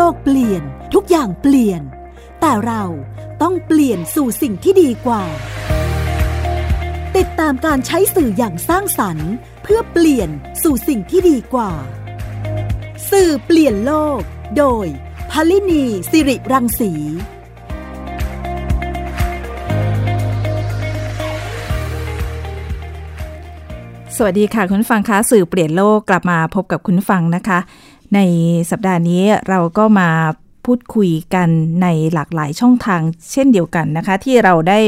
โลกเปลี่ยน ทุกอย่างเปลี่ยน แต่เราต้องเปลี่ยนสู่สิ่งที่ดีกว่า ติดตามการใช้สื่ออย่างสร้างสรรค์ เพื่อเปลี่ยนสู่สิ่งที่ดีกว่า สื่อเปลี่ยนโลก โดยพลินีสิริรังสีสวัสดีค่ะคุณฟังคะสื่อเปลี่ยนโลกกลับมาพบกับคุณฟังนะคะ ในสัปดาห์นี้เราก็มาพูดคุยกันในหลากหลายช่องทางเช่นเดียวกันนะคะ ที่เราได้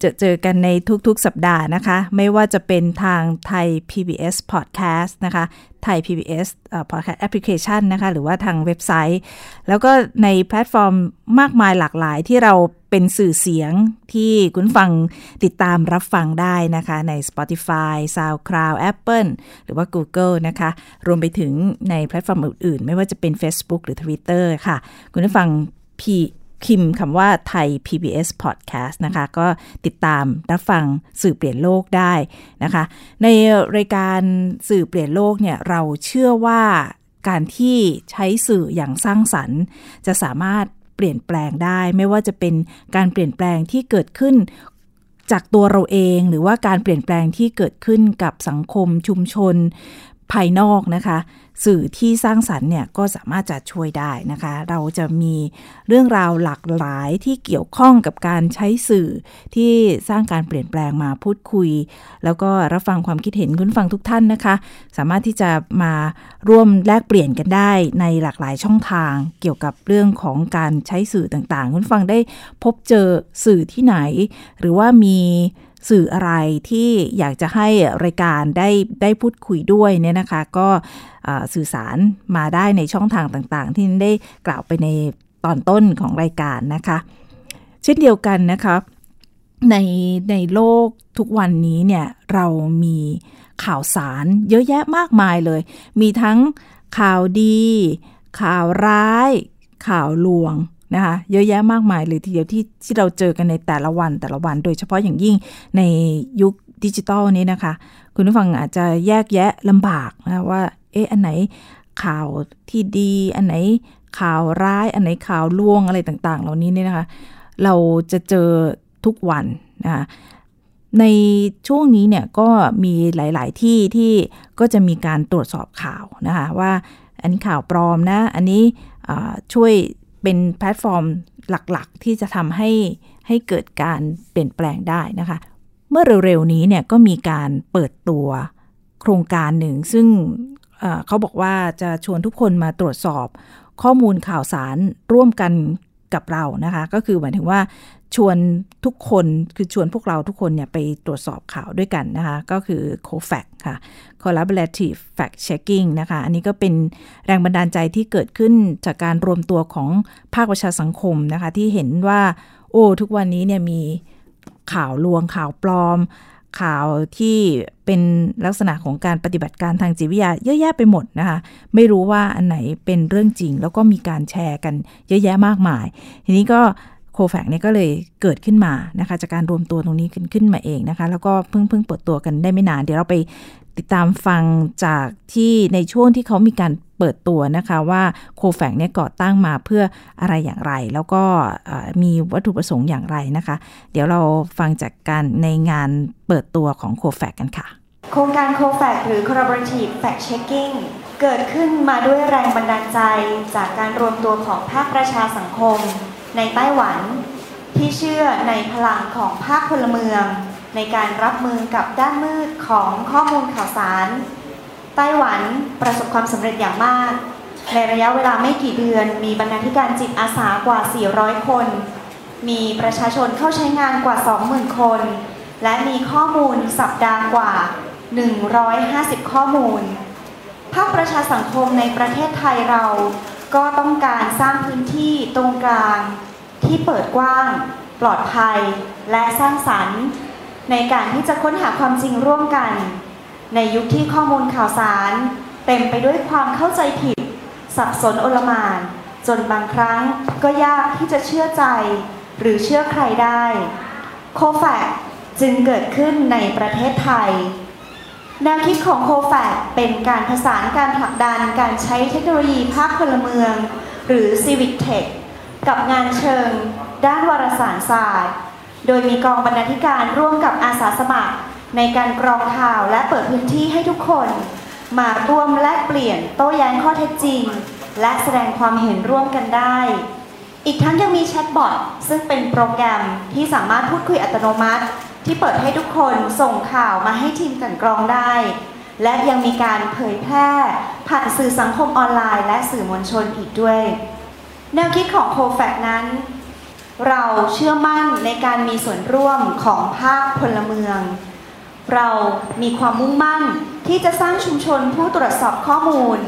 เจอเจอกันในทุกๆ สัปดาห์นะคะ ไม่ว่าจะเป็นทางไทย PBS Podcast นะคะไทย PBS Podcast Application นะคะ หรือว่าทางเว็บไซต์ แล้วก็ในแพลตฟอร์มมากมายหลากหลายที่เรา เป็นสื่อเสียงที่คุณฟังติดตามรับฟังได้นะคะใน Spotify SoundCloud Apple หรือว่า Google นะคะ รวมไปถึงในแพลตฟอร์มอื่นๆ ไม่ว่าจะเป็น Facebook หรือ Twitter ค่ะ คุณผู้ฟังพีพิมพ์คำว่าไทย PBS Podcast นะคะ ก็ติดตามรับฟังสื่อเปลี่ยนโลกได้นะคะ ในรายการสื่อเปลี่ยนโลกเนี่ยเราเชื่อว่าการที่ใช้สื่ออย่างสร้างสรรค์ จะสามารถ เปลี่ยนแปลงได้ ไม่ว่าจะเป็นการเปลี่ยนแปลงที่เกิดขึ้นจากตัวเราเองหรือว่าการเปลี่ยนแปลงที่เกิดขึ้นกับสังคมชุมชนภายนอกนะคะ สื่อที่สร้างสรรค์เนี่ยก็สามารถจะช่วยได้นะคะ เราจะมีเรื่องราวหลากหลายที่เกี่ยวข้องกับการใช้สื่อที่สร้างการเปลี่ยนแปลงมาพูดคุย แล้วก็รับฟังความคิดเห็นคุณฟังทุกท่านนะคะ สามารถที่จะมาร่วมแลกเปลี่ยนกันได้ในหลากหลายช่องทาง เกี่ยวกับเรื่องของการใช้สื่อต่างๆ คุณฟังได้พบเจอสื่อที่ไหน หรือว่ามี สื่ออะไรที่อยากจะให้รายการได้ได้พูดคุยด้วยเนี่ยนะคะ ก็สื่อสารมาได้ในช่องทางต่างๆ ที่ได้กล่าวไปในตอนต้นของรายการนะคะ เช่นเดียวกันนะคะในในโลกทุกวันนี้เนี่ยเรามีข่าวสารเยอะแยะมากมายเลย มีทั้งข่าวดี ข่าวร้าย ข่าวลวง นะคะเยอะแยะมากมายเลยทีเดียวที่ที่เราเจอกันในแต่ละวันแต่ละวัน โดยเฉพาะอย่างยิ่งในยุคดิจิตอลนี้นะคะ คุณผู้ฟังอาจจะแยกแยะลำบากนะว่าเอ๊ะอันไหนข่าวที่ดี อันไหนข่าวร้ายอันไหนข่าวลวงอะไรต่าง ๆ เหล่านี้เนี่ยนะคะ เราจะเจอทุกวันนะคะในช่วงนี้เนี่ยก็มีหลาย ๆ ที่ที่ก็จะมีการตรวจสอบข่าวนะคะว่าอันนี้ข่าวปลอมนะ อันนี้ช่วย เป็นแพลตฟอร์มหลักๆ ที่จะทำให้ให้เกิดการเปลี่ยนแปลงได้นะคะ เมื่อเร็วๆนี้เนี่ยก็มีการเปิดตัวโครงการหนึ่ง ซึ่งเขาบอกว่าจะชวนทุกคนมาตรวจสอบข้อมูลข่าวสารร่วมกันกับเรานะคะ ก็คือหมายถึงว่า ชวนทุกคนคือชวนพวกเราทุกคนเนี่ยไปตรวจสอบข่าวด้วยกันนะคะ ก็คือ COFAC ค่ะ Collaborative Fact Checking นะคะ อันนี้ก็เป็นแรงบันดาลใจที่เกิดขึ้นจากการรวมตัวของภาคประชาสังคมนะคะ ที่เห็นว่า โอ้ทุกวันนี้เนี่ยมีข่าวลวงข่าวปลอม ข่าวที่เป็นลักษณะของการปฏิบัติการทางจิตวิทยาเยอะแยะไปหมดนะคะ ไม่รู้ว่าอันไหนเป็นเรื่องจริง แล้วก็มีการแชร์กันเยอะแยะมากมาย ทีนี้ก็ โคแฟกเนี่ยก็เลยเกิดขึ้นมานะคะจากการรวมตัวตรงนี้ขึ้นขึ้นมาเองนะคะ แล้วก็เพิ่งเพิ่งเปิดตัวกันได้ไม่นาน เดี๋ยวเราไปติดตามฟังจากที่ในช่วงที่เขามีการเปิดตัวนะคะว่าโคแฟกเนี่ยก่อตั้งมาเพื่ออะไรอย่างไร แล้วก็มีวัตถุประสงค์อย่างไรนะคะ เดี๋ยวเราฟังจากการในงานเปิดตัวของโคแฟกกันค่ะ โครงการโคแฟกหรือ collaborative fact checking เกิดขึ้นมาด้วยแรงบันดาลใจจากการรวมตัวของภาคประชาสังคม ในไต้หวัน ที่เชื่อในพลังของภาคพลเมือง ในการรับมือกับด้านมืดของข้อมูลข่าวสาร ไต้หวันประสบความสำเร็จอย่างมาก ในระยะเวลาไม่กี่เดือนมีบรรณาธิการจิตอาสากว่า 400 คน มีประชาชนเข้าใช้งานกว่า 20,000 คน และมีข้อมูลสัปดาห์กว่า 150 ข้อมูลภาคประชาสังคมในประเทศไทยเรา ก็ต้องการสร้างพื้นที่ตรงกลางที่เปิดกว้าง ปลอดภัย และสร้างสรรค์ ในการที่จะค้นหาความจริงร่วมกัน ในยุคที่ข้อมูลข่าวสาร เต็มไปด้วยความเข้าใจผิด สับสนโอลมาน จนบางครั้งก็ยากที่จะเชื่อใจ หรือเชื่อใครได้ โคแฟกจึงเกิดขึ้นในประเทศไทย แนวคิดของโคแฟกเป็นการผสานการผลักดันการใช้เทคโนโลยีภาคพลเมือง หรือ Civic Tech กับงานเชิง ด้านวารสารศาสตร์ โดยมีกองบรรณาธิการร่วมกับอาสาสมัคร ในการกรองข่าวและเปิดพื้นที่ให้ทุกคน มาร่วมแลกเปลี่ยนโต้แย้งข้อเท็จจริง และแสดงความเห็นร่วมกันได้ อีกทั้งยังมีแชทบอทซึ่งเป็นโปรแกรมที่สามารถพูดคุยอัตโนมัติ ที่เปิดให้ทุกคนส่งข่าวมาให้ทีมกลันกรองได้ และยังมีการเผยแพร่ผ่านสื่อสังคมออนไลน์ และสื่อมวลชนอีกด้วย แนวคิดของโคแฟกนั้น เราเชื่อมั่นในการมีส่วนร่วมของภาคพลเมือง เรามีความมุ่งมั่นที่จะสร้างชุมชนผู้ตรวจสอบข้อมูล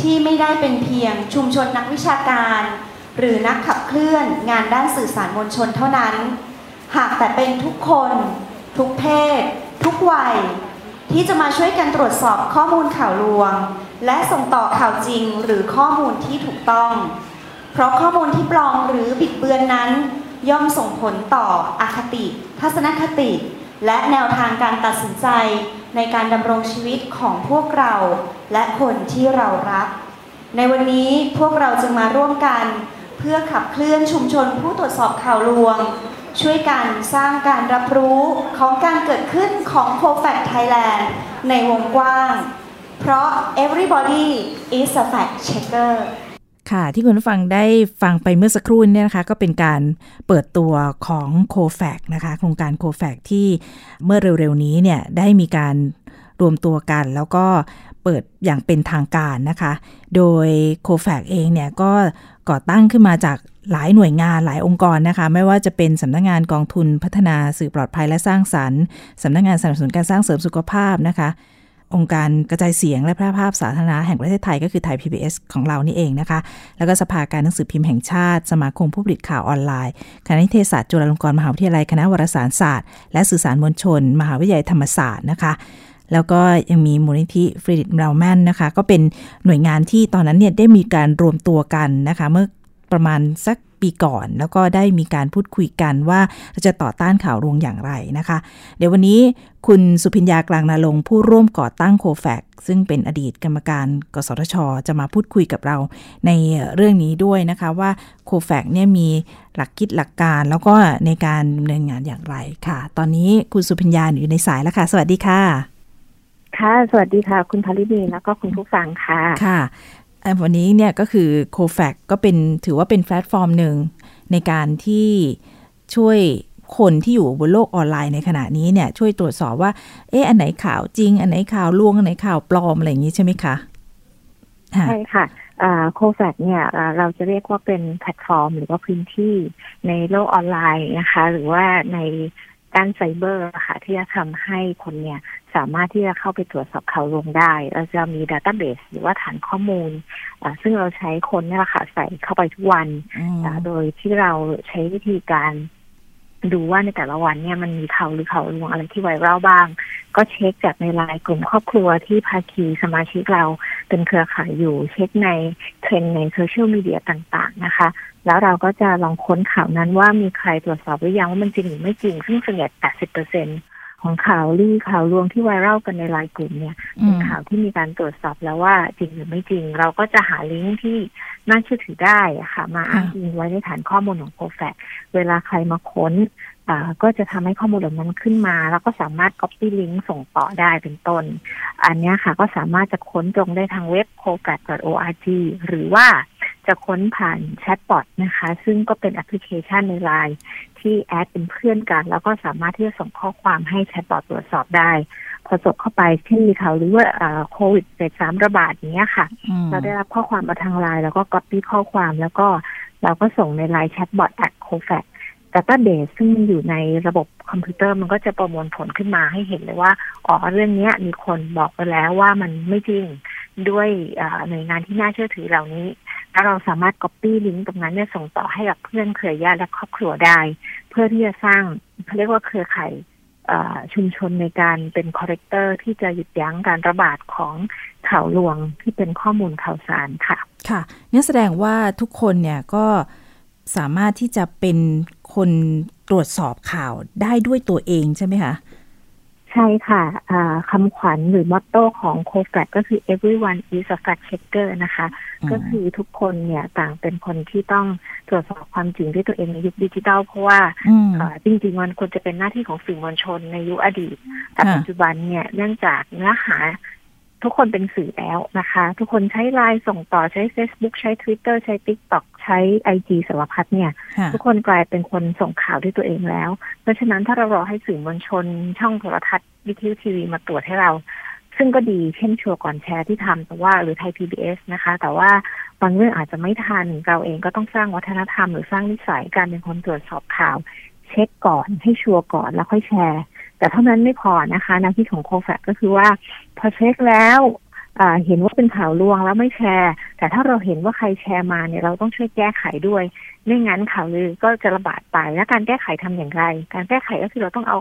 ที่ไม่ได้เป็นเพียงชุมชนนักวิชาการ หรือนักขับเคลื่อนงานด้านสื่อสารมวลชนเท่านั้น หากแต่เป็นทุกคน ทุกเพศ ทุกวัย ที่จะมาช่วยกันตรวจสอบข้อมูลข่าวลวง และส่งต่อข่าวจริงหรือข้อมูลที่ถูกต้อง เพราะข้อมูลที่ปลอมหรือบิดเบือนนั้น ย่อมส่งผลต่ออคติ ทัศนคติ และแนวทางการตัดสินใจในการดำรงชีวิตของพวกเราและคนที่เรารัก ในวันนี้พวกเราจึงมาร่วมกัน เพื่อขับเคลื่อนชุมชนผู้ตรวจสอบข่าวลวง ช่วยกันสร้างการรับรู้ของการเกิดขึ้นของ c o f a c Thailand ในวงกว้าง เพราะ everybody is a fact checker ค่ะ ที่คุณผู้ฟังได้ฟังไปเมื่อสักครู่นี้นะคะ ก็เป็นการเปิดตัวของ c o f a c นะคะ โครงการ c o f a c ที่เมื่อเร็วๆนี้เนี่ยได้มีการรวมตัวกัน แล้วก็ เปิดอย่างเป็นทางการนะคะ โดย c o f a c เองเนี่ยก็ก่อตั้งขึ้นมาจากหลายหน่วยงานหลายองค์กรนะคะ ไม่ว่าจะเป็นสำนักงงานกองทุนพัฒนาสื่อปลอดภัยและสร้างสรรค์สำนักงงานสนับสนุนการสร้างเสริมสุขภาพนะคะ องค์การกระจายเสียงและแพร่ภาพสาธารณะแห่งประเทศไทยก็คือไทย PBS ของเรานี่เองนะคะ แล้วก็สภาการหนังสือพิมพ์แห่งชาติ สมาคมผู้ผลิตข่าวออนไลน์ คณะนิเทศศาสตร์จุฬาลงกรณ์มหาวิทยาลัยคณะวารสารศาสตร์ และสื่อสารมวลชน มหาวิทยาลัยธรรมศาสตร์นะคะ แล้วก็ยังมีมูลนิธิฟรีดริชเนามันนะคะ ก็เป็นหน่วยงานที่ตอนนั้นเนี่ยได้มีการรวมตัวกันนะคะ เมื่อประมาณสักปีก่อน แล้วก็ได้มีการพูดคุยกันว่าเราจะต่อต้านข่าวลวงอย่างไรนะคะ เดี๋ยววันนี้คุณสุภิญญากลางณรงค์ผู้ร่วมก่อตั้งโคแฟกซึ่งเป็นอดีตกรรมการ กสทช จะมาพูดคุยกับเราในเรื่องนี้ด้วยนะคะว่า Cofact เนี่ยมีหลักคิดหลักการแล้วก็ในการดำเนินงานอย่างไรค่ะ ตอนนี้คุณสุภิญญาอยู่ในสายแล้วค่ะ สวัสดีค่ะ ค่ะ สวัสดีค่ะ คุณพารินีแล้วก็คุณผู้ฟังค่ะค่ะวันนี้เนี่ยก็คือ Cofact ก็เป็นถือว่าเป็นแพลตฟอร์มหนึ่งในการที่ช่วยคนที่อยู่บนโลกออนไลน์ในขณะนี้เนี่ย ช่วยตรวจสอบว่า เอ๊ะอันไหนข่าวจริง อันไหนข่าวลวง อันไหนข่าวปลอม อะไรอย่างนี้ใช่ไหมคะใช่ค่ะ Cofact เนี่ยเราจะเรียกว่าเป็นแพลตฟอร์ม หรือว่าพื้นที่ในโลกออนไลน์นะคะ หรือว่าใน ด้านไซเบอร์ค่ะที่จะทำให้คนเนี่ยสามารถที่จะเข้าไปตรวจสอบข่าวลวงได้ เราจะมี database หรือว่าฐานข้อมูล ซึ่งเราใช้คนนี่แหละค่ะใส่เข้าไปทุกวัน โดยที่เราใช้วิธีการ ดูว่าในแต่ละวันเนี่ยมันมีข่าวหรือข่าวลวงอะไรที่ viral บ้าง ก็เช็คจากในไลน์กลุ่มครอบครัวที่ภาคีสมาชิกเราเป็นเครือข่ายอยู่ เช็คในเทรนในโซเชียลมีเดียต่างๆนะคะ แล้วเราก็จะลองค้นข่าวนั้นว่ามีใครตรวจสอบหรือยังว่ามันจริงหรือไม่จริง ซึ่งส่วนใหญ่80เปอร์เซ็นต์ ของข่าวลือข่าวลวงที่ viral กันในไลน์กลุ่มเนี่ยเป็นข่าวที่มีการตรวจสอบแล้วว่าจริงหรือไม่จริง เราก็จะหาลิงก์ที่น่าเชื่อถือได้ค่ะ มาอ้างอิงไว้ในฐานข้อมูลของโปรแฟกเวลาใครมาค้นก็จะทำให้ข้อมูลเหล่านั้นขึ้นมา แล้วก็สามารถ copy link ส่งต่อได้เป็นต้น อันนี้ค่ะก็สามารถจะค้นตรงได้ทางเว็บ c o f a c t org หรือว่า จะค้นผ่านแชทบอทนะคะ ซึ่งก็เป็นแอปพลิเคชันในไลน์ที่ add เป็นเพื่อนกัน แล้วก็สามารถที่จะส่งข้อความให้แชทบอทตรวจสอบได้ พอจบเข้าไปเช่นมีข่าวหรือว่าโควิด phase สามระบาดอย่างเงี้ยค่ะ เราได้รับข้อความมาทางไลน์แล้วก็ก๊อปปี้ข้อความแล้วก็เราก็ส่งในไลน์แชทบอทแอด Cofact database ซึ่งมันอยู่ในระบบคอมพิวเตอร์มันก็จะประมวลผลขึ้นมาให้เห็นเลยว่า อ๋อเรื่องนี้มีคนบอกไปแล้วว่ามันไม่จริงด้วยหน่วยงานที่น่าเชื่อถือเหล่านี้ แล้วเราสามารถ Copy ลิงก์ตรงนั้นเนี่ยส่งต่อให้กับเพื่อนเครือญาติและครอบครัวได้ เพื่อที่จะสร้างเขาเรียกว่าเครือข่ายชุมชนในการเป็น corrector ที่จะหยุดยั้งการระบาดของข่าวลวงที่เป็นข้อมูลข่าวสารค่ะ ค่ะนี่แสดงว่าทุกคนเนี่ยก็สามารถที่จะเป็นคนตรวจสอบข่าวได้ด้วยตัวเองใช่ไหมคะ ใช่ค่ะคำขวัญหรือมอตโต้ของโคแฟกก็คือ everyone is a fact checker นะคะ ก็คือทุกคนเนี่ยต่างเป็นคนที่ต้องตรวจสอบความจริงด้วยตัวเองในยุคดิจิทัล เพราะว่าจริงๆมันควรจะเป็นหน้าที่ของสื่อมวลชนในยุคอดีต แต่ปัจจุบันเนี่ยเนื่องจากเนื้อหา ทุกคนเป็นสื่อแล้วนะคะ ทุกคนใช้ไลน์ส่งต่อใช้ Facebook ใช้ Twitter ใช้ TikTok ใช้ไอจีสารพัดเนี่ย ทุกคนกลายเป็นคนส่งข่าวด้วยตัวเองแล้ว เพราะฉะนั้นถ้าเรารอให้สื่อมวลชน ช่องโทรทัศน์วิทยุทีวีมาตรวจให้เรา ซึ่งก็ดีเช่นชัวร์ก่อนแชร์ที่ทำแต่ว่าหรือไทย PBS นะคะ แต่ว่าบางเรื่องอาจจะไม่ทันเราเองก็ต้องสร้างวัฒนธรรม หรือสร้างนิสัยการเป็นคนตรวจสอบข่าว เช็คก่อนให้ชัวร์ก่อนแล้วค่อยแชร์ แต่เท่านั้นไม่พอนะคะแนวคิดของโคแฟก็คือว่า พอเช็คแล้วเห็นว่าเป็นข่าวลวงแล้วไม่แชร์ แต่ถ้าเราเห็นว่าใครแชร์มาเนี่ยเราต้องช่วยแก้ไขด้วยไม่งั้นข่าวลือก็จะระบาดไป และการแก้ไขทำอย่างไร การแก้ไขก็คือเราต้องเอา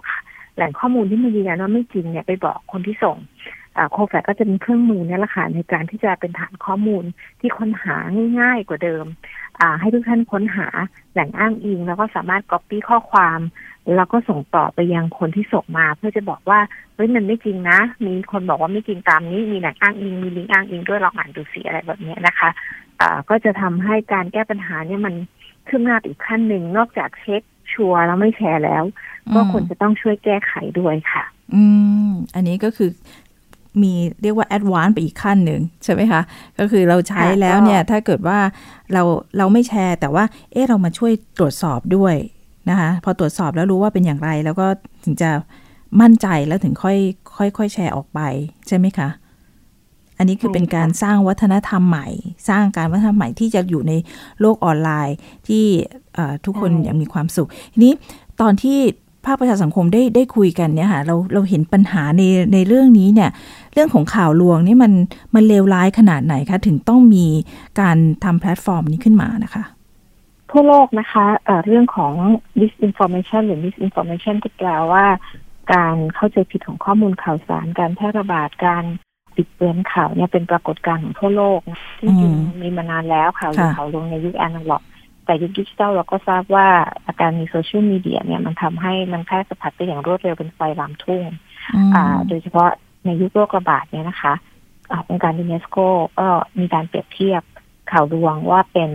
แหล่งข้อมูลที่มันยืนยันว่าไม่จริงเนี่ยไปบอกคนที่ส่ง โคแฟก็จะเป็นเครื่องมือนี่แหละค่ะในการที่จะเป็นฐานข้อมูลที่ค้นหาง่ายๆกว่าเดิม ให้ทุกท่านค้นหาแหล่งอ้างอิง แล้วก็สามารถก๊อปปี้ข้อความ แล้วก็ส่งต่อไปยังคนที่ส่งมา เพื่อจะบอกว่าเฮ้ยมันไม่จริงนะ มีคนบอกว่าไม่จริงตามนี้ มีแหล่งอ้างอิง มีลิงก์อ้างอิงด้วยลองอ่านดูสิอะไรแบบนี้นะคะก็จะทำให้การแก้ปัญหาเนี่ยมันขึ้นหน้าอีกขั้นหนึ่งนอกจากเช็คชัวร์แล้วไม่แชร์แล้ว ก็ควรจะต้องช่วยแก้ไขด้วยค่ะ อืม อันนี้ก็คือ มีเรียกว่าแอดวานซ์ไปอีกขั้นหนึ่งใช่ไหมคะ ก็คือเราใช้แล้วเนี่ย ถ้าเกิดว่าเราเราไม่แชร์ แต่ว่าเออเรามาช่วยตรวจสอบด้วยนะคะพอตรวจสอบแล้วรู้ว่าเป็นอย่างไร แล้วก็ถึงจะมั่นใจแล้วถึงค่อยค่อยค่อยแชร์ออกไปใช่ไหมคะ อันนี้คือเป็นการสร้างวัฒนธรรมใหม่ สร้างการวัฒนธรรมใหม่ที่จะอยู่ในโลกออนไลน์ที่ทุกคนอย่างมีความสุขทีนี้ตอนที่ ภาคประชาสังคมได้ได้คุยกันเนี่ยค่ะเราเราเห็นปัญหาในในเรื่องนี้เนี่ยเรื่องของข่าวลวงนี่มันมันเลวร้ายขนาดไหนคะถึงต้องมีการทำแพลตฟอร์มนี้ขึ้นมานะคะ ทั่วโลกนะคะเเรื่องของ disinformation หรือ misinformation ที่แปลว่า การเข้าใจผิดของข้อมูลข่าวสาร การแพร่ระบาดการปิดเบือนข่าวเนี่ยเป็นปรากฏการณ์ของทั่วโลกที่จริงมีมานานแล้วข่าวข่าวลงในยุคแอนะล็อก แต่ยุคดิจิทัลเราก็ทราบว่าอาการมีโซเชียลมีเดียเนี่ยมันทำให้มันแพร่สะพัดไปอย่างรวดเร็วเป็นไฟลามทุ่งโดยเฉพาะในยุคโรคระบาดเนี่ยนะคะองค์การยูเนสโกก็มีการเปรียบเทียบข่าวลวงว่าเป็น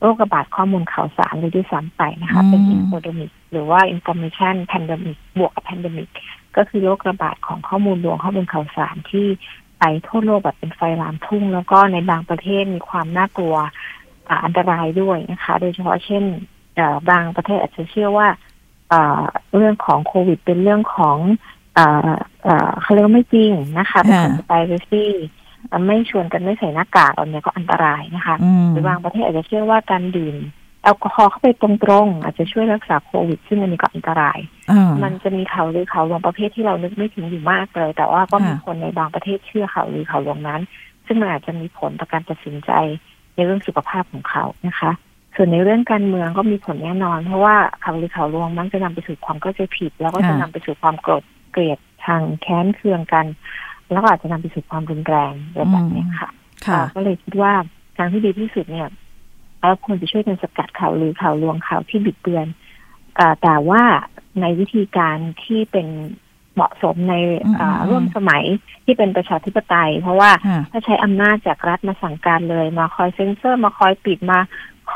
โรคระบาดข้อมูลข่าวสารเลยด้วยซ้ำไปนะคะ เป็น infodemic หรือว่า information pandemic บวกกับ pandemic ก็คือโรคระบาดของข้อมูลลวงข้อมูลข่าวสารที่ไปทั่วโลกแบบเป็นไฟลามทุ่ง แล้วก็ในบางประเทศมีความน่ากลัว อันตรายด้วยนะคะ โดยเฉพาะเช่นบางประเทศอาจจะเชื่อว่าเรื่องของโควิด เป็นเรื่องของเขาเรียกว่าไม่จริงนะคะเป็นของไวรัสไม่ชวนกันไม่ใส่หน้ากากอันนี้ก็อันตรายนะคะหรือบางประเทศอาจจะเชื่อว่าการดื่มแอลกอฮอล์เข้าไปตรงๆอาจจะช่วยรักษาโควิด ซึ่งอันนี้ก็อันตราย มันจะมีข่าวลือข่าวลวงประเภทที่เรานึกไม่ถึงอยู่มากเลย แต่ว่าก็มีคนในบางประเทศเชื่อข่าวลือข่าวลวงนั้น ซึ่งมันอาจจะมีผลต่อการตัดสินใจ ในเรื่องสุขภาพของเขานะคะ ส่วนในเรื่องการเมืองก็มีผลแน่นอน เพราะว่าข่าวลือข่าวลวงมันจะนำไปสู่ความเข้าใจผิด แล้วก็จะนำไปสู่ความโกรธเกลียดทางแค้นเคืองกัน แล้วก็อาจจะนำไปสู่ความรุนแรงแบบนี้ค่ะก็เลยคิดว่าทางที่ดีที่สุดเนี่ยเราควรจะช่วยกันสกัดข่าวหรือข่าวลวงข่าวที่บิดเบือนแต่ว่าในวิธีการที่เป็น เหมาะสมในร่วมสมัยที่เป็นประชาธิปไตย เพราะว่าถ้าใช้อำนาจจากรัฐมาสั่งการเลยมาคอยเซ็นเซอร์มาคอยปิดมา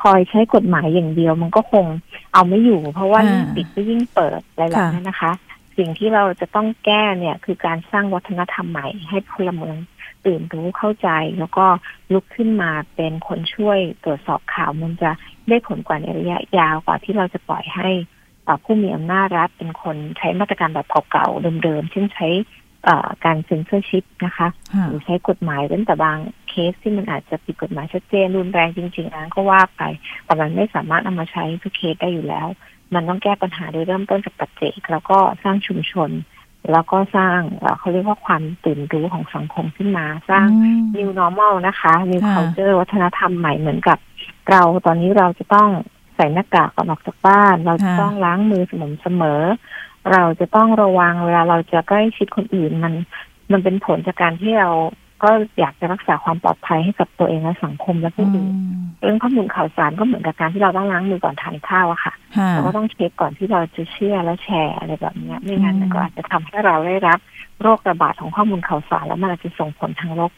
คอยใช้กฎหมายอย่างเดียว มันก็คงเอาไม่อยู่ เพราะว่ายิ่งปิดก็ยิ่งเปิดอะไรแบบนี้นะคะ สิ่งที่เราจะต้องแก้เนี่ยคือการสร้างวัฒนธรรมใหม่ ให้พลเมืองตื่นรู้เข้าใจ แล้วก็ลุกขึ้นมาเป็นคนช่วยตรวจสอบข่าวมันจะได้ผลกว่าในระยะยาวกว่าที่เราจะปล่อยให้ ผู้มีอำนาจรัฐเป็นคนใช้มาตรการแบบเก่าๆเดิมๆเช่นใช้การเซ็นเซอร์ชิพนะคะหรือใช้กฎหมายเว้นแต่บางเคสที่มันอาจจะผิดกฎหมายชัดเจนรุนแรงจริงๆนั้นก็ว่าไปแต่มันไม่สามารถเอามาใช้ทุกเคสได้อยู่แล้ว มันต้องแก้ปัญหาโดยเริ่มต้นจากปัจเจกแล้วก็สร้างชุมชน แล้วก็สร้างเขาเรียกว่าความตื่นรู้ของสังคมขึ้นมาสร้าง new normal นะคะ new culture วัฒนธรรมใหม่เหมือนกับ เราตอนนี้เราจะต้องใส่หน้ากากก่อนออกจากบ้าน เราจะต้องล้างมือสม่ำเสมอ เราจะต้องระวังเวลาเราจะใกล้ชิดคนอื่นมัน มันเป็นผลจากการที่เราก็อยากจะรักษาความปลอดภัยให้กับตัวเองและสังคมและผู้อื่นเรื่องข้อมูลข่าวสารก็เหมือนกับการที่เราต้องล้างมือก่อนทานข้าวอะค่ะเราก็ต้องเช็คก่อนที่เราจะเชื่อและแชร์อะไรแบบนี้ไม่งั้นมันก็อาจจะทำให้เราได้รับ โรคระบาดของข้อมูลข่าวสารแล้วมันอาจจะส่งผลทางลบ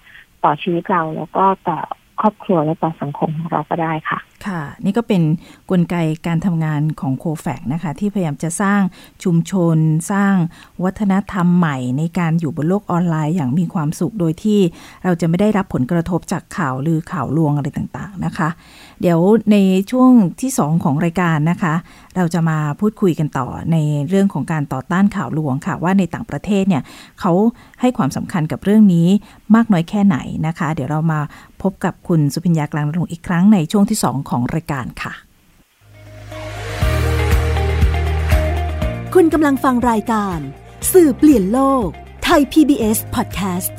ต่อชีวิตเราแล้วก็ต่อครอบครัวและต่อสังคมของเราก็ได้ค่ะ ค่ะ นี่ก็เป็นนกลไกการทำงานของโคแฟกนะคะ ที่พยายามจะสร้างชุมชน สร้างวัฒนธรรมใหม่ในการอยู่บนโลกออนไลน์อย่างมีความสุขโดยที่เราจะไม่ได้รับผลกระทบจากข่าวหรือข่าวลวงอะไรต่างๆนะคะ เดี๋ยวในช่วงที่ 2 ของรายการนะคะ เราจะมาพูดคุยกันต่อในเรื่องของการต่อต้านข่าวลวงค่ะ ว่าในต่างประเทศเนี่ยเขาให้ความสำคัญกับเรื่องนี้มากน้อยแค่ไหนนะคะ เดี๋ยวเรามาพบกับคุณสุพิญญากลางรงอีกครั้งในช่วงที่ 2ของรายการค่ะ คุณกำลังฟังรายการ สื่อเปลี่ยนโลก ไทย PBS Podcast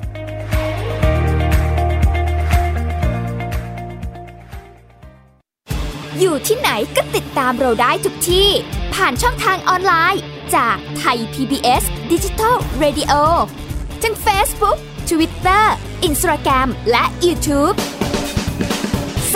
อยู่ที่ไหนก็ติดตามเราได้ทุกที่ ผ่านช่องทางออนไลน์ จากไทย PBS Digital Radio ทั้ง Facebook Twitter Instagram และ YouTube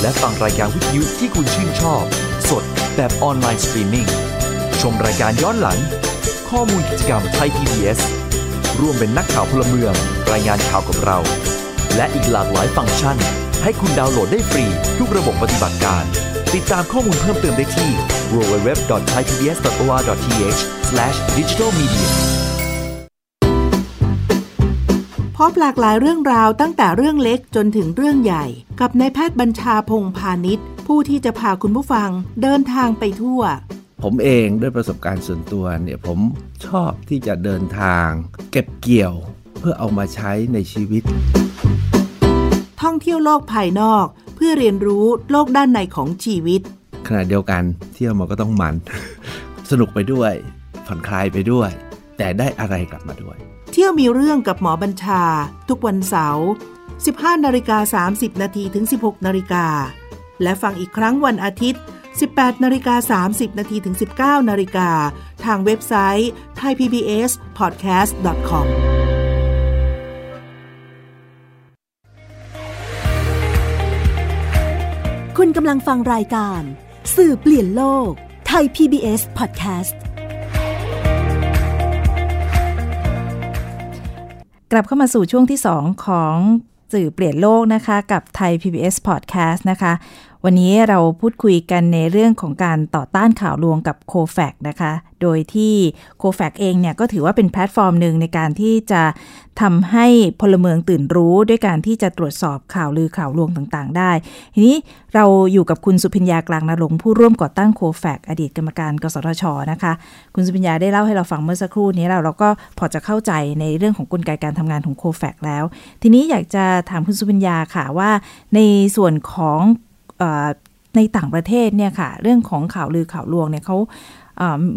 และฟังรายการวิทยุที่คุณชื่นชอบ สดแบบออนไลน์สตรีมมิ่ง ชมรายการย้อนหลัง ข้อมูลกิจกรรมไทย PBS ร่วมเป็นนักข่าวพลเมือง รายงานข่าวกับเรา และอีกหลากหลายฟังก์ชัน ให้คุณดาวน์โหลดได้ฟรี ทุกระบบปฏิบัติการ ติดตามข้อมูลเพิ่มเติมได้ที่ www.thaipbs.or.th/digitalmedia พบหลากหลายเรื่องราวตั้งแต่เรื่องเล็กจนถึงเรื่องใหญ่ กับนายแพทย์บัญชาพงพาณิชย์ ผู้ที่จะพาคุณผู้ฟังเดินทางไปทั่ว ผมเองด้วยประสบการณ์ส่วนตัวเนี่ยผมชอบที่จะเดินทาง เก็บเกี่ยวเพื่อเอามาใช้ในชีวิต ท่องเที่ยวโลกภายนอกเพื่อเรียนรู้โลกด้านในของชีวิต ขณะเดียวกันเที่ยวมันก็ต้องมัน สนุกไปด้วยผ่อนคลายไปด้วย แต่ได้อะไรกลับมาด้วย เที่ยวมีเรื่องกับหมอบัญชา ทุกวันเสาร์ 15นาฬิกา30นาทีถึง 16นาฬิกาและฟังอีกครั้งวันอาทิตย์ 18นาฬิกา30นาทีถึง 19นาฬิกาทางเว็บไซต์ thaipbspodcast.com คุณกำลังฟังรายการ สื่อเปลี่ยนโลก ไทย PBS Podcast กลับเข้ามาสู่ช่วงที่ 2 ของ สื่อเปลี่ยนโลกนะคะ กับไทย PBS Podcast นะคะ วันนี้เราพูดคุยกันในเรื่องของการต่อต้านข่าวลวงกับโคแฟกนะคะ โดยที่โคแฟกเองเนี่ยก็ถือว่าเป็นแพลตฟอร์มหนึ่งในการที่จะทำให้พลเมืองตื่นรู้ด้วยการที่จะตรวจสอบข่าวลือข่าวลวงต่างๆ ได้ ทีนี้เราอยู่กับคุณสุพิญญากลางนรงผู้ร่วมก่อตั้งโคแฟกอดีตกรรมการกสทชนะคะ คุณสุพิญญาได้เล่าให้เราฟังเมื่อสักครู่นี้เราเราก็พอจะเข้าใจในเรื่องของกลไกการทำงานของโคแฟกแล้ว ทีนี้อยากจะถามคุณสุพิญญาค่ะว่า ในส่วนของ ในต่างประเทศเนี่ยค่ะเรื่องของข่าวลือข่าวลวงเนี่ยเขา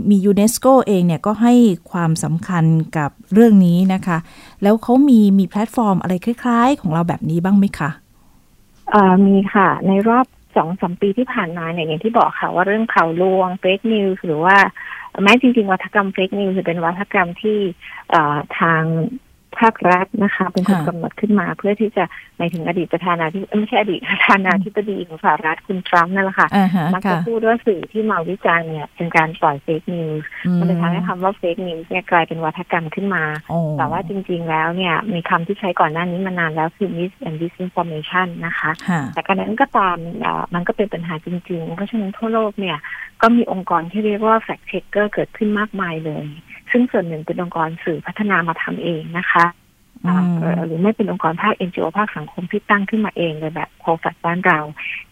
มียูเนสโกเองเนี่ยก็ให้ความสำคัญกับเรื่องนี้นะคะ แล้วเขามีมีแพลตฟอร์มอะไรคล้าย ๆ ของเราแบบนี้บ้างไหมคะมีค่ะ ในรอบสองสามปีที่ผ่านมาเนี่ยอย่างที่บอกค่ะว่าเรื่องข่าวลวง fake news หรือว่าแม้จริงๆวาทกรรม fake news จะเป็นวาทกรรมที่ทาง ภาครัฐนะคะ เป็นคนกำหนดขึ้นมา เพื่อที่จะในถึงอดีตประธานาธิบดีไม่ใช่อดีตประธานาธิบดีของสหรัฐคุณทรัมป์นั่นแหละค่ะมักจะพูดว่าสื่อที่มาวิจารณ์เนี่ยเป็นการปล่อยเฟกนิวส์มันเลยทำให้คำว่าเฟกนิวส์เนี่ยกลายเป็นวัฒกรรมขึ้นมา แต่ว่าจริง ๆ แล้วเนี่ยมีคำที่ใช้ก่อนหน้านี้มานานแล้วคือ mis and disinformation นะคะ แต่การนั้นก็ตามมันก็เป็นปัญหาจริง ๆ เพราะฉะนั้นทั่วโลกเนี่ยก็มีองค์กรที่เรียกว่า fact checker เกิดขึ้นมากมายเลย ซึ่งส่วนหนึ่งเป็นองค์กรสื่อพัฒนามาทำเองนะคะหรือไม่เป็นองค์กรภาค NGO ภาคสังคมที่ตั้งขึ้นมาเองเลยแบบโคฟัดบ้านเรา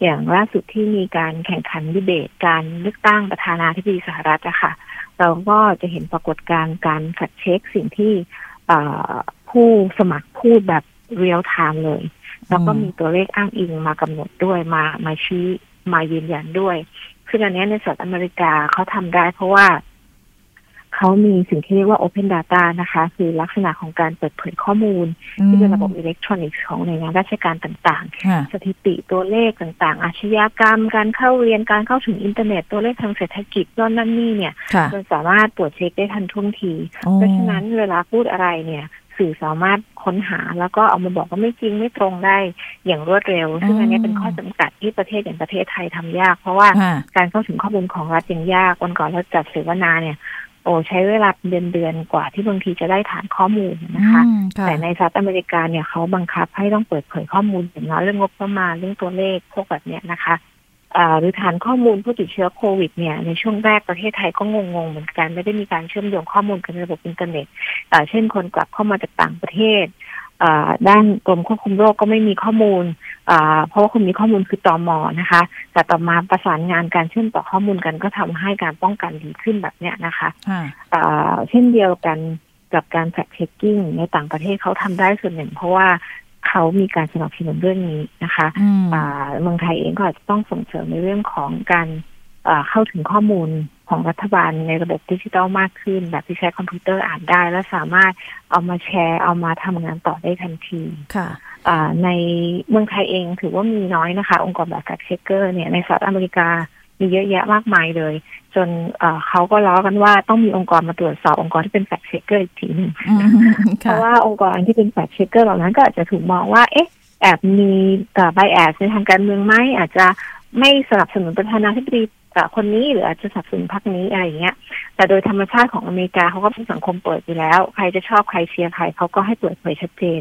อย่างล่าสุดที่มีการแข่งขันดีเบต การเลือกตั้งประธานาธิบดีสหรัฐอะค่ะ เราก็จะเห็นปรากฏการณ์การขัดเช็คสิ่งที่ผู้สมัครพูดแบบเรียลไทม์เลย แล้วก็มีตัวเลขอ้างอิงมากำหนดด้วยมามาชี้มายืนยันด้วยซึ่งอันนี้ในสหรัฐอเมริกาเขาทำได้เพราะว่า เขามีสิ่งที่เรียกว่า Open Data นะคะ คือลักษณะของการเปิดเผยข้อมูล ที่เป็นระบบอิเล็กทรอนิกส์ของหน่วยงานราชการต่างๆ สถิติตัวเลขต่างๆ อาชญากรรม การเข้าเรียนการเข้าถึงอินเทอร์เน็ตตัวเลขทางเศรษฐกิจนั่นนั่นนี่เนี่ยมันสามารถตรวจเช็คได้ทันท่วงที เพราะฉะนั้นเวลาพูดอะไรเนี่ยสื่อสามารถค้นหาแล้วก็เอามาบอกว่าไม่จริงไม่ตรงได้อย่างรวดเร็ว ซึ่งอันนี้เป็นข้อจำกัดที่ประเทศอย่างประเทศไทยทำยาก เพราะว่าการเข้าถึงข้อมูลของรัฐยังยากวันก่อนเราจัดเสวนาเนี่ย โอ้ใช้เวลาเดือนเดือนกว่าที่บางทีจะได้ฐานข้อมูลนะคะ แต่ในสหรัฐอเมริกาเนี่ยเขาบังคับให้ต้องเปิดเผยข้อมูลอย่างน้อยเรื่องงบประมาณเรื่องตัวเลขพวกแบบเนี้ยนะคะหรือฐานข้อมูลผู้ติดเชื้อโควิดเนี่ยในช่วงแรกประเทศไทยก็งงๆเหมือนกัน ไม่ได้มีการเชื่อมโยงข้อมูลกันในระบบอินเทอร์เน็ตเช่นคนกลับเข้ามาจากต่างประเทศ ด้านกรมควบคุมโรคก็ไม่มีข้อมูล เพราะว่าคุณมีข้อมูลคือตอมอนะคะ แต่ต่อมาประสานงานการเชื่อมต่อข้อมูลกันก็ทำให้การป้องกันดีขึ้นแบบเนี้ยนะคะเช่นเดียวกันกับการ fact-checking ในต่างประเทศเขาทำได้ส่วนหนึ่ง เพราะว่าเขามีการสนับสนุนเรื่องนี้นะคะเมืองไทยเองก็อาจจะต้องส่งเสริมในเรื่องของการ เข้าถึงข้อมูลของรัฐบาลในระบบดิจิทัลมากขึ้น แบบที่ใช้คอมพิวเตอร์อ่านได้ และสามารถเอามาแชร์ เอามาทำงานต่อได้ทันทีค่ะในเมืองไทยเองถือว่ามีน้อยนะคะ องค์กรแบบ fact checker เนี่ยในสหรัฐอเมริกามีเยอะแยะมากมายเลย จนเขาก็ล้อกันว่าต้องมีองค์กรมาตรวจสอบองค์กรที่เป็น fact checker อีกทีหนึ่งเพราะว่าองค์กรที่เป็น fact checker เหล่านั้นก็อาจจะถูกมองว่าเอ๊ะแอบมี bias แอบในทางการเมืองไหมอาจจะ ไม่สนับสนุนประธานาธิบดีคนนี้หรืออาจจะสนับสนุนพรรคนี้อะไรอย่างเงี้ย แต่โดยธรรมชาติของอเมริกาเขาก็เป็นสังคมเปิดอยู่แล้ว ใครจะชอบใครเชียร์ใครเขาก็ให้เปิดเผยชัดเจน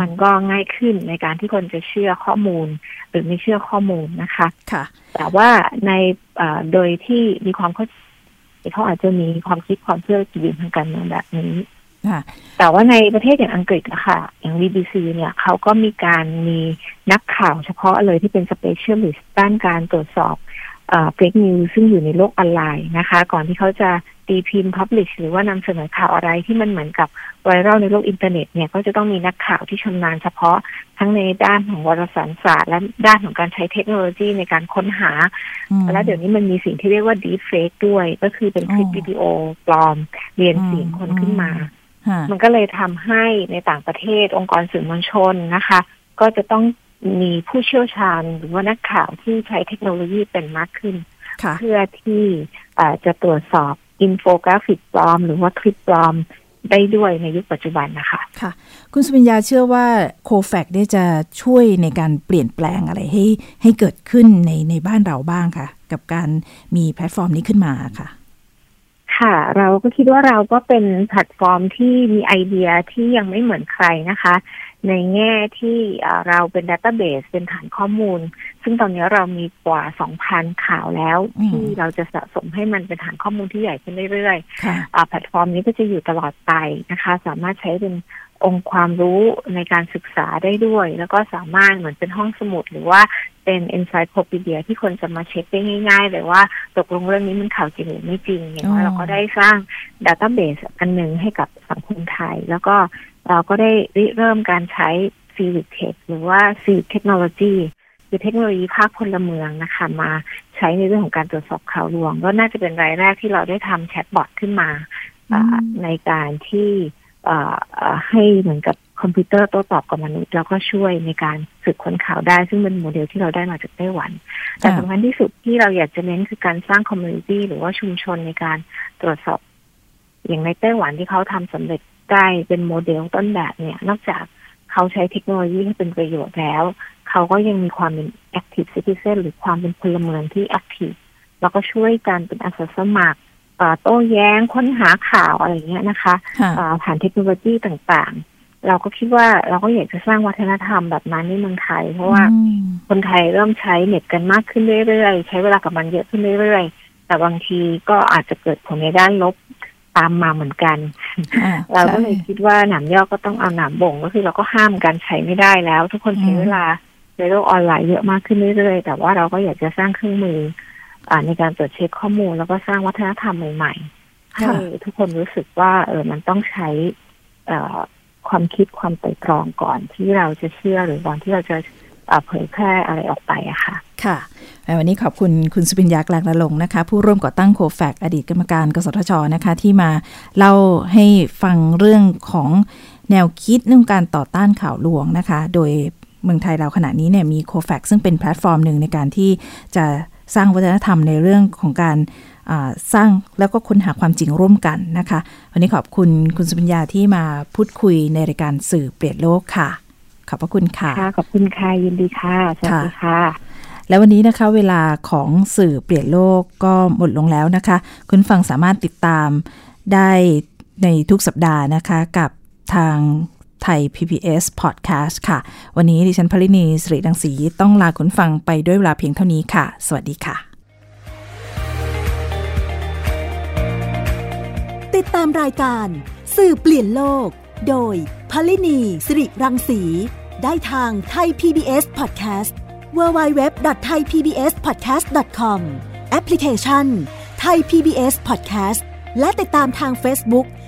มันก็ง่ายขึ้นในการที่คนจะเชื่อข้อมูล หรือไม่เชื่อข้อมูลนะคะค่ะ แต่ว่าในโดยที่มีความเข้าเขาอาจจะมีความคิดความเชื่อกีิทางการเมืองแบบนี้ แต่ว่าในประเทศอย่างอังกฤษอะคะอย่าง BBC เนี่ยเขาก็มีการมีนักข่าวเฉพาะเลยที่เป็น specialist ด้านการตรวจสอบ fake news ซึ่งอยู่ในโลกออนไลน์นะคะ ก่อนที่เขาจะตีพิมพ์ publish หรือว่านำเสนอข่าวอะไรที่มันเหมือนกับไวรัลในโลกอินเทอร์เน็ตเนี่ยก็จะต้องมีนักข่าวที่ชำนาญเฉพาะทั้งในด้านของวารสารศาสตร์ และด้านของการใช้เทคโนโลยีในการค้นหา และเดี๋ยวนี้มันมีสิ่งที่เรียกว่า deep fake ด้วย ก็คือเป็นคลิปวิดีโอปลอมเรียนเสียงคนขึ้นมา มันก็เลยทำให้ในต่างประเทศองค์กรสื่อมวลชนนะคะ ก็จะต้องมีผู้เชี่ยวชาญหรือว่านักข่าวที่ใช้เทคโนโลยีเป็นมากขึ้น เพื่อที่จะตรวจสอบอินโฟกราฟิกปลอม หรือว่าคลิปปลอมได้ด้วยในยุคปัจจุบันนะคะค่ะ คุณสุภิญญาเชื่อว่า Cofact ได้จะช่วยในการเปลี่ยนแปลงอะไรให้ให้เกิดขึ้นในในบ้านเราบ้างค่ะ กับการมีแพลตฟอร์มนี้ขึ้นมาค่ะ ค่ะ เราก็คิดว่าเราก็เป็นแพลตฟอร์มที่มีไอเดียที่ยังไม่เหมือนใครนะคะ ในแง่ที่เราเป็น database เป็นฐานข้อมูล ซึ่งตอนนี้เรามีกว่า 2,000 ข่าวแล้ว ที่เราจะสะสมให้มันเป็นฐานข้อมูลที่ใหญ่ขึ้นเรื่อยๆแพลตฟอร์มนี้ก็จะอยู่ตลอดไปนะคะ สามารถใช้เป็น องค์ความรู้ในการศึกษาได้ด้วย แล้วก็สามารถเหมือนเป็นห้องสมุด หรือว่าเป็น encyclopedia ที่คนจะมาเช็คได้ง่ายๆเลยว่าตกลงเรื่องนี้มันข่าวจริงหรือไม่จริงอย่างว่าเราก็ได้สร้าง database อันหนึ่งให้กับสังคมไทย แล้วก็เราก็ได้เริ่มการใช้ civic tech หรือว่า civic technology คือเทคโนโลยีภาคพลเมืองนะคะ มาใช้ในเรื่องของการตรวจสอบข่าวลวง ก็น่าจะเป็นรายแรกที่เราได้ทำ chatbot ขึ้นมาในการที่ ให้เหมือนกับคอมพิวเตอร์โต้ตอบกับมนุษย์แล้วก็ช่วยในการสืบค้นข่าวได้ ซึ่งเป็นโมเดลที่เราได้มาจากไต้หวัน แต่สำคัญที่สุดที่เราอยากจะเน้นคือการสร้าง community หรือว่าชุมชนในการตรวจสอบ อย่างในไต้หวันที่เขาทำสำเร็จได้เป็นโมเดลต้นแบบเนี่ย นอกจากเขาใช้เทคโนโลยีให้เป็นประโยชน์แล้ว เขาก็ยังมีความเป็น active citizen หรือความเป็นพลเมืองที่ active แล้วก็ช่วยกันเป็นอาสาสมัคร โต้แย้งค้นหาข่าวอะไรเงี้ยนะคะผ่านเทคโนโลยีต่างๆ เราก็คิดว่าเราก็อยากจะสร้างวัฒนธรรมแบบนั้นในเมืองไทย เพราะว่าคนไทยเริ่มใช้เน็ตกันมากขึ้นเรื่อยๆ ใช้เวลากับมันเยอะขึ้นเรื่อยๆ แต่บางทีก็อาจจะเกิดผลในด้านลบตามมาเหมือนกัน เราก็เลยคิดว่าหนามย่อก็ต้องเอาหนามบ่งก็คือเราก็ห้ามการใช้ไม่ได้แล้ว ทุกคนใช้เวลาในโลกออนไลน์เยอะมากขึ้นเรื่อยๆ แต่ว่าเราก็อยากจะสร้างเครื่องมือ ในการตรวจเช็คข้อมูล แล้วก็สร้างวัฒนธรรมใหม่ๆให้ทุกคนรู้สึกว่า เออมันต้องใช้ความคิดความไตร่ตรองก่อนที่เราจะเชื่อหรือก่อนที่เราจะเผยแพร่อะไรออกไปอะค่ะ ค่ะ วันนี้ขอบคุณคุณสุปิญญาแกลงละลงนะคะ ผู้ร่วมก่อตั้งโคแฟกอดีตกรรมการ กสทชนะคะ ที่มาเล่าให้ฟังเรื่องของแนวคิดเรื่องการต่อต้านข่าวลวงนะคะ โดยเมืองไทยเราขณะนี้เนี่ยมีโคแฟกซึ่งเป็นแพลตฟอร์มหนึ่งในการที่จะ สร้างวัฒนธรรมในเรื่องของการสร้างแล้วก็ค้นหาความจริงร่วมกันนะคะ วันนี้ขอบคุณคุณสุปัญญาที่มาพูดคุยในรายการสื่อเปลี่ยนโลกค่ะ ขอบพระคุณค่ะค่ะ ขอบคุณค่ะยินดีค่ะสวัสดีค่ะ แล้ววันนี้นะคะเวลาของสื่อเปลี่ยนโลกก็หมดลงแล้วนะคะ คุณฟังสามารถติดตามได้ในทุกสัปดาห์นะคะกับทาง ไทย PBS Podcast ค่ะ วันนี้ดิฉันพลินีสรีดังสีต้องลาคุณฟังไปด้วยเวลาเพียงเท่านี้ค่ะ สวัสดีค่ะ ติดตามรายการ สื่อเปลี่ยนโลก โดยพลินีสิริรังสีได้ทางไทย PBS Podcast www.thaipbspodcast.com แอปพลิเคชัน Thai PBS Podcast และติดตามทาง Facebook